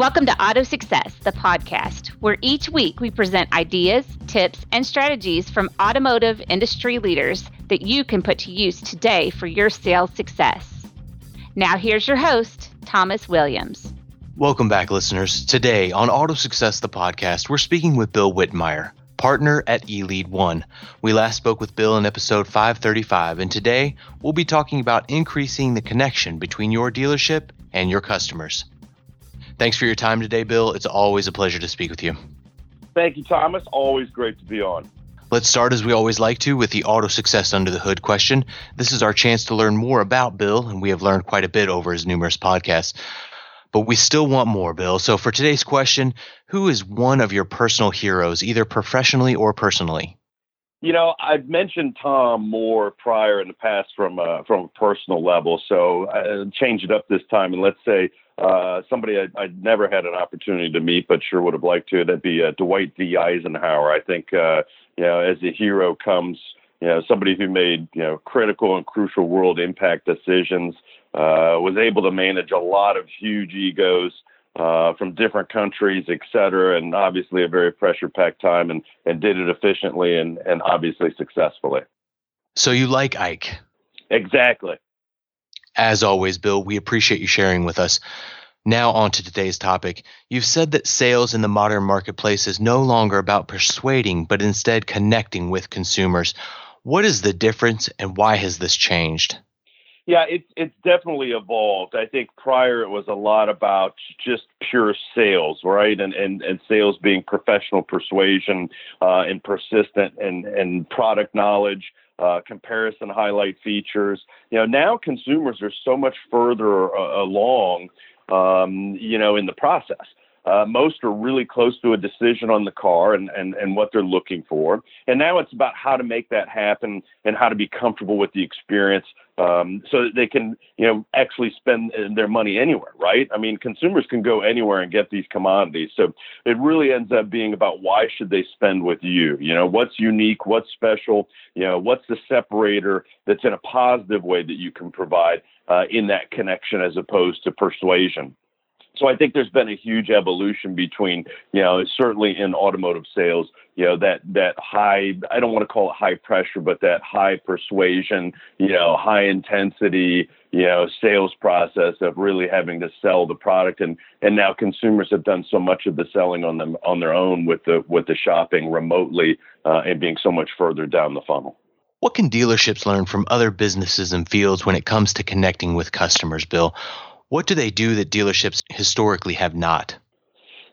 Welcome to Auto Success, the podcast, where each week we present ideas, tips, and strategies from automotive industry leaders that you can put to use today for your sales success. Now, here's your host, Thomas Williams. Welcome back, listeners. Today on Auto Success, the podcast, we're speaking with Bill Whitmire, partner at eLead One. We last spoke with Bill in episode 535, and today we'll be talking about increasing the connection between your dealership and your customers. Thanks for your time today, Bill. It's always a pleasure to speak with you. Thank you, Thomas. Always great to be on. Let's start as we always like to with the auto success under the hood question. This is our chance to learn more about Bill, and we have learned quite a bit over his numerous podcasts. But we still want more, Bill. So for today's question, who is one of your personal heroes, either professionally or personally? You know, I've mentioned Tom Moore prior in the past from uh, from a personal level, so I uh, change it up this time and let's say uh, somebody I, would never had an opportunity to meet, but sure would have liked to. That'd be uh, Dwight D. Eisenhower. I think uh, you know, as a hero comes, you know, somebody who made you know critical and crucial world impact decisions, uh, was able to manage a lot of huge egos. Uh, from different countries, et cetera, and obviously a very pressure-packed time, and and did it efficiently and and obviously successfully. So you like Ike? Exactly. As always, Bill, we appreciate you sharing with us. Now, on to today's topic. You've said that sales in the modern marketplace is no longer about persuading, but instead connecting with consumers. What is the difference and why has this changed? Yeah, it's it's definitely evolved. I think prior it was a lot about just pure sales, right? And and, and sales being professional persuasion uh, and persistent and and product knowledge uh, comparison highlight features. You know, now consumers are so much further uh, along, um, you know, in the process. Uh, most are really close to a decision on the car and, and, and what they're looking for. And now it's about how to make that happen and how to be comfortable with the experience um, so that they can, you know, actually spend their money anywhere, right? I mean, consumers can go anywhere and get these commodities. So it really ends up being about why should they spend with you? You know, what's unique, what's special, you know, what's the separator that's in a positive way that you can provide uh, in that connection as opposed to persuasion. So I think there's been a huge evolution between, you know, certainly in automotive sales, you know, that that high I don't want to call it high pressure, but that high persuasion, you know, high intensity, you know, sales process of really having to sell the product and and now consumers have done so much of the selling on them on their own with the with the shopping remotely uh, and being so much further down the funnel. What can dealerships learn from other businesses and fields when it comes to connecting with customers, Bill? What do they do that dealerships historically have not?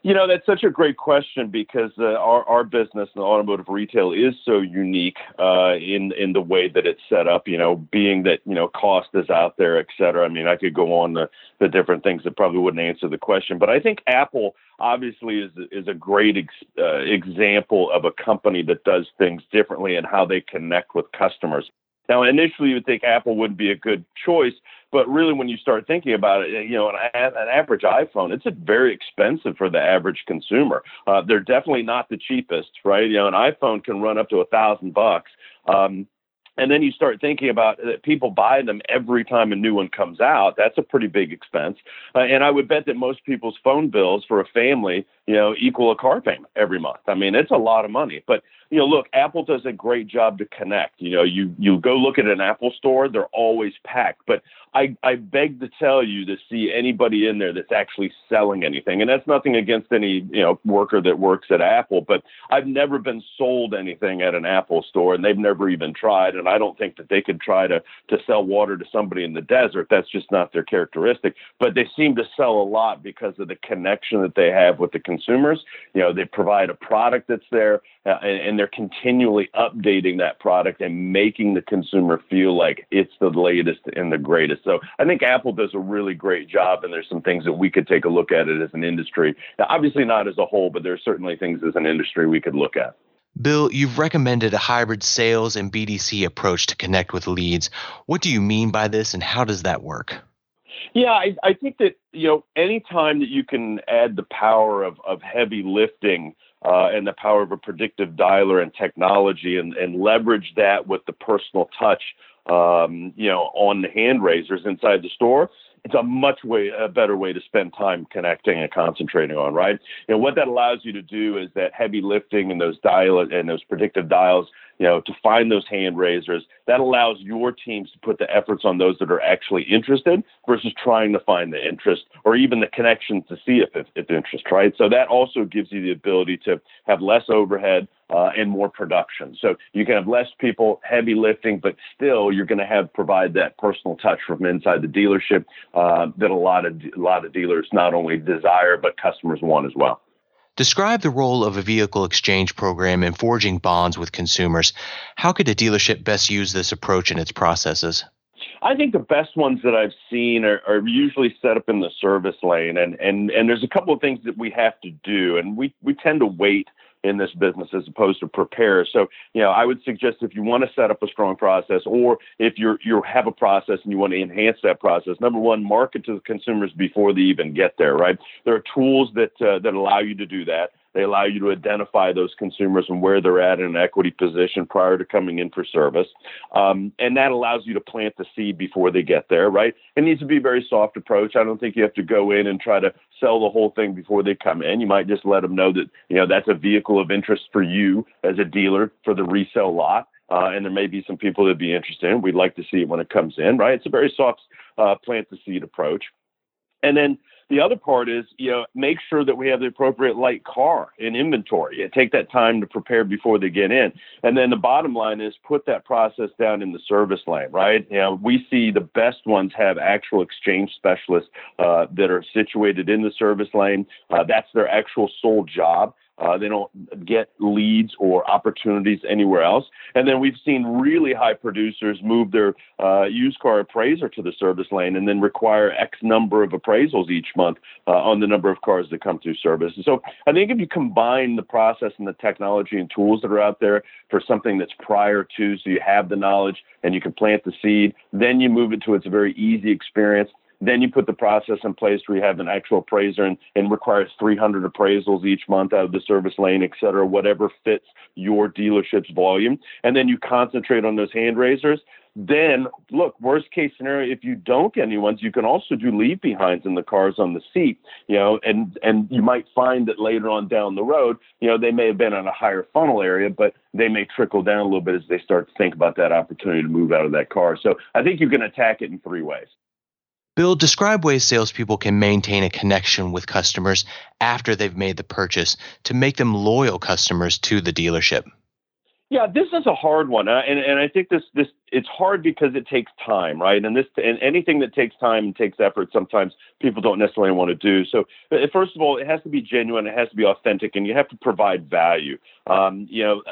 You know, that's such a great question because uh, our, our business in automotive retail is so unique uh, in in the way that it's set up. You know, being that you know cost is out there, et cetera. I mean, I could go on the, the different things that probably wouldn't answer the question, but I think Apple obviously is is a great ex, uh, example of a company that does things differently and how they connect with customers. Now, initially, you would think Apple wouldn't be a good choice, but really, when you start thinking about it, you know, an, an average iPhone, it's a very expensive for the average consumer. Uh, they're definitely not the cheapest, right? You know, an iPhone can run up to a thousand bucks. Um, and then you start thinking about that people buy them every time a new one comes out. That's a pretty big expense. Uh, and I would bet that most people's phone bills for a family, you know, equal a car payment every month. I mean, it's a lot of money. But you know, look, Apple does a great job to connect. You know, you you go look at an Apple store, they're always packed. But I, I beg to tell you to see anybody in there that's actually selling anything. And that's nothing against any, you know, worker that works at Apple, but I've never been sold anything at an Apple store and they've never even tried. And I don't think that they could try to, to sell water to somebody in the desert. That's just not their characteristic. But they seem to sell a lot because of the connection that they have with the consumers. You know, they provide a product that's there uh, and, and they're continually updating that product and making the consumer feel like it's the latest and the greatest. So I think Apple does a really great job, and there's some things that we could take a look at it as an industry. Now, obviously not as a whole, but there's certainly things as an industry we could look at. Bill, you've recommended a hybrid sales and BDC approach to connect with leads. What do you mean by this, and how does that work? Yeah, I, I think that you know anytime that you can add the power of, of heavy lifting uh, and the power of a predictive dialer and technology, and, and leverage that with the personal touch um, you know, on the hand raisers inside the store, it's a much way a better way to spend time connecting and concentrating on, right? And what that allows you to do is that heavy lifting and those dial and those predictive dials, you know, to find those hand raisers. That allows your teams to put the efforts on those that are actually interested versus trying to find the interest or even the connections to see if it's, interest, right? So that also gives you the ability to have less overhead, uh, and more production. So you can have less people heavy lifting, but still you're going to have provide that personal touch from inside the dealership uh, that a lot of a lot of dealers not only desire but customers want as well. Describe the role of a vehicle exchange program in forging bonds with consumers. How could a dealership best use this approach in its processes? I think the best ones that I've seen are, are, usually set up in the service lane, and and and there's a couple of things that we have to do, and we we tend to wait in this business as opposed to prepare. So, you know, I would suggest if you want to set up a strong process or if you're you have a process and you want to enhance that process, number one, market to the consumers before they even get there, right? There are tools that uh, that allow you to do that. They allow you to identify those consumers and where they're at in an equity position prior to coming in for service. Um, and that allows you to plant the seed before they get there, right? It needs to be a very soft approach. I don't think you have to go in and try to sell the whole thing before they come in. You might just let them know that, you know, that's a vehicle of interest for you as a dealer for the resale lot. Uh, and there may be some people that'd be interested in. We'd like to see it when it comes in, right? It's a very soft uh, plant the seed approach. And then the other part is, you know, make sure that we have the appropriate light car in inventory and take that time to prepare before they get in. And then the bottom line is put that process down in the service lane, right? You know, we see the best ones have actual exchange specialists uh, that are situated in the service lane. Uh, that's their actual sole job. Uh, they don't get leads or opportunities anywhere else. And then we've seen really high producers move their uh, used car appraiser to the service lane and then require X number of appraisals each month uh, on the number of cars that come through service. And so I think if you combine the process and the technology and tools that are out there for something that's prior to, so you have the knowledge and you can plant the seed, then you move it to it's a very easy experience then you put the process in place where you have an actual appraiser and, and requires 300 appraisals each month out of the service lane, et cetera, whatever fits your dealership's volume. And then you concentrate on those hand raisers. Then, look, worst case scenario, if you don't get any ones, you can also do leave behinds in the cars on the seat, you know, and, and you might find that later on down the road, you know, they may have been on a higher funnel area, but they may trickle down a little bit as they start to think about that opportunity to move out of that car. So I think you can attack it in three ways. Bill, describe ways salespeople can maintain a connection with customers after they've made the purchase to make them loyal customers to the dealership. Yeah, this is a hard one, uh, and and I think this this it's hard because it takes time, right? And this and anything that takes time and takes effort, sometimes people don't necessarily want to do. So uh, first of all, it has to be genuine, it has to be authentic, and you have to provide value. Um, you know,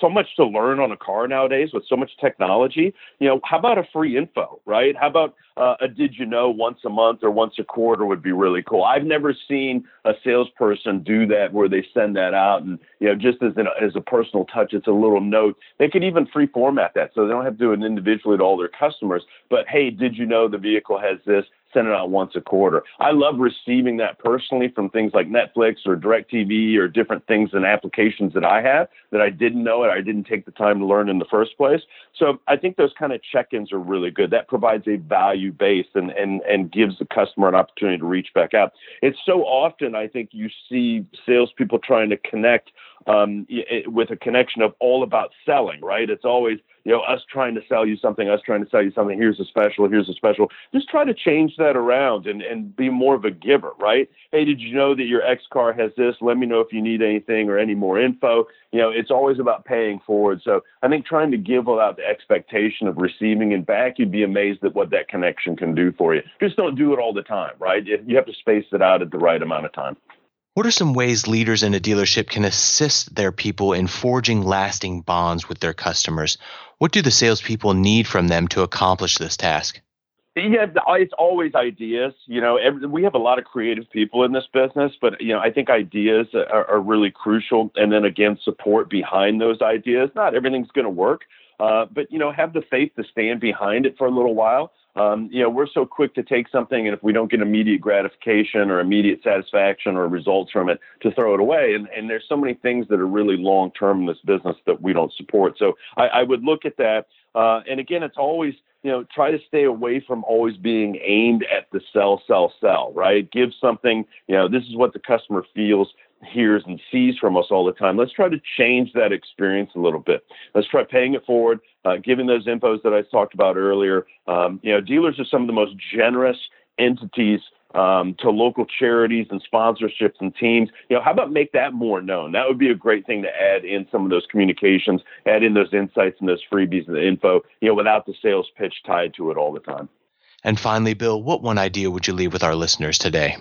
so much to learn on a car nowadays with so much technology. You know, how about a free info, right? How about uh, a did you know once a month or once a quarter would be really cool. I've never seen a salesperson do that where they send that out and you know just as an, as a personal touch, it's a little note. They could even free format that so they don't have to do it individually to all their customers. But hey, did you know the vehicle has this? Send it out once a quarter. I love receiving that personally from things like Netflix or DirecTV or different things and applications that I have that I didn't know it, I didn't take the time to learn in the first place. So I think those kind of check-ins are really good. That provides a value base and and and gives the customer an opportunity to reach back out. It's so often I think you see salespeople trying to connect um, with a connection of all about selling, right? It's always you know, us trying to sell you something, us trying to sell you something. Here's a special, here's a special. Just try to change that around and, and be more of a giver, right? Hey, did you know that your X car has this? Let me know if you need anything or any more info. You know, it's always about paying forward. So I think trying to give without the expectation of receiving it back, you'd be amazed at what that connection can do for you. Just don't do it all the time, right? You have to space it out at the right amount of time. What are some ways leaders in a dealership can assist their people in forging lasting bonds with their customers? What do the salespeople need from them to accomplish this task? Yeah, it's always ideas. You know, every, we have a lot of creative people in this business, but you know, I think ideas are, are really crucial. And then again, support behind those ideas. Not everything's going to work, uh, but you know, have the faith to stand behind it for a little while. Um, you know, we're so quick to take something, and if we don't get immediate gratification or immediate satisfaction or results from it, to throw it away. And, and there's so many things that are really long term in this business that we don't support. So I, I would look at that. Uh, and again, it's always you know, try to stay away from always being aimed at the sell, sell, sell, right? Give something, you know, this is what the customer feels, hears, and sees from us all the time. Let's try to change that experience a little bit. Let's try paying it forward, uh, giving those infos that I talked about earlier. Um, you know, dealers are some of the most generous entities um, to local charities and sponsorships and teams. You know, how about make that more known? That would be a great thing to add in some of those communications, add in those insights and those freebies and the info, you know, without the sales pitch tied to it all the time. And finally, Bill, what one idea would you leave with our listeners today?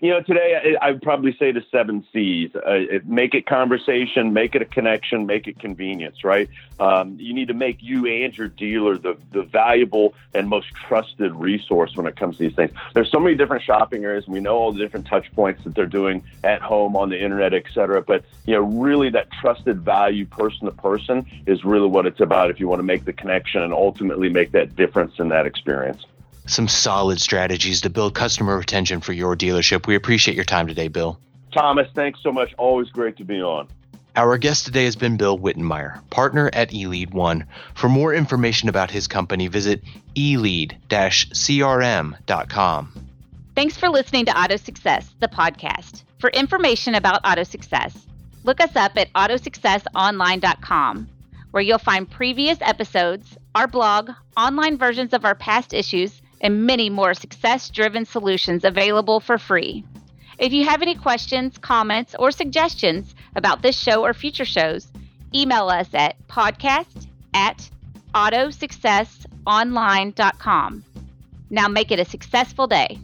You know, today I, would probably say the seven C's: uh, make it conversation, make it a connection, make it convenience. Right? Um, you need to make you and your dealer the the valuable and most trusted resource when it comes to these things. There's so many different shopping areas, and we know all the different touch points that they're doing at home, on the internet, et cetera. But you know, really, that trusted value, person to person, is really what it's about. If you want to make the connection and ultimately make that difference in that experience some solid strategies to build customer retention for your dealership. We appreciate your time today, Bill. Thomas, thanks so much. Always great to be on. Our guest today has been Bill Wittenmeyer, partner at eLead One. For more information about his company, visit elead-crm.com. Thanks for listening to Auto Success, the podcast. For information about Auto Success, look us up at autosuccessonline.com, where you'll find previous episodes, our blog, online versions of our past issues, and many more success driven solutions available for free. If you have any questions, comments, or suggestions about this show or future shows, email us at podcast at autosuccessonline.com. Now make it a successful day.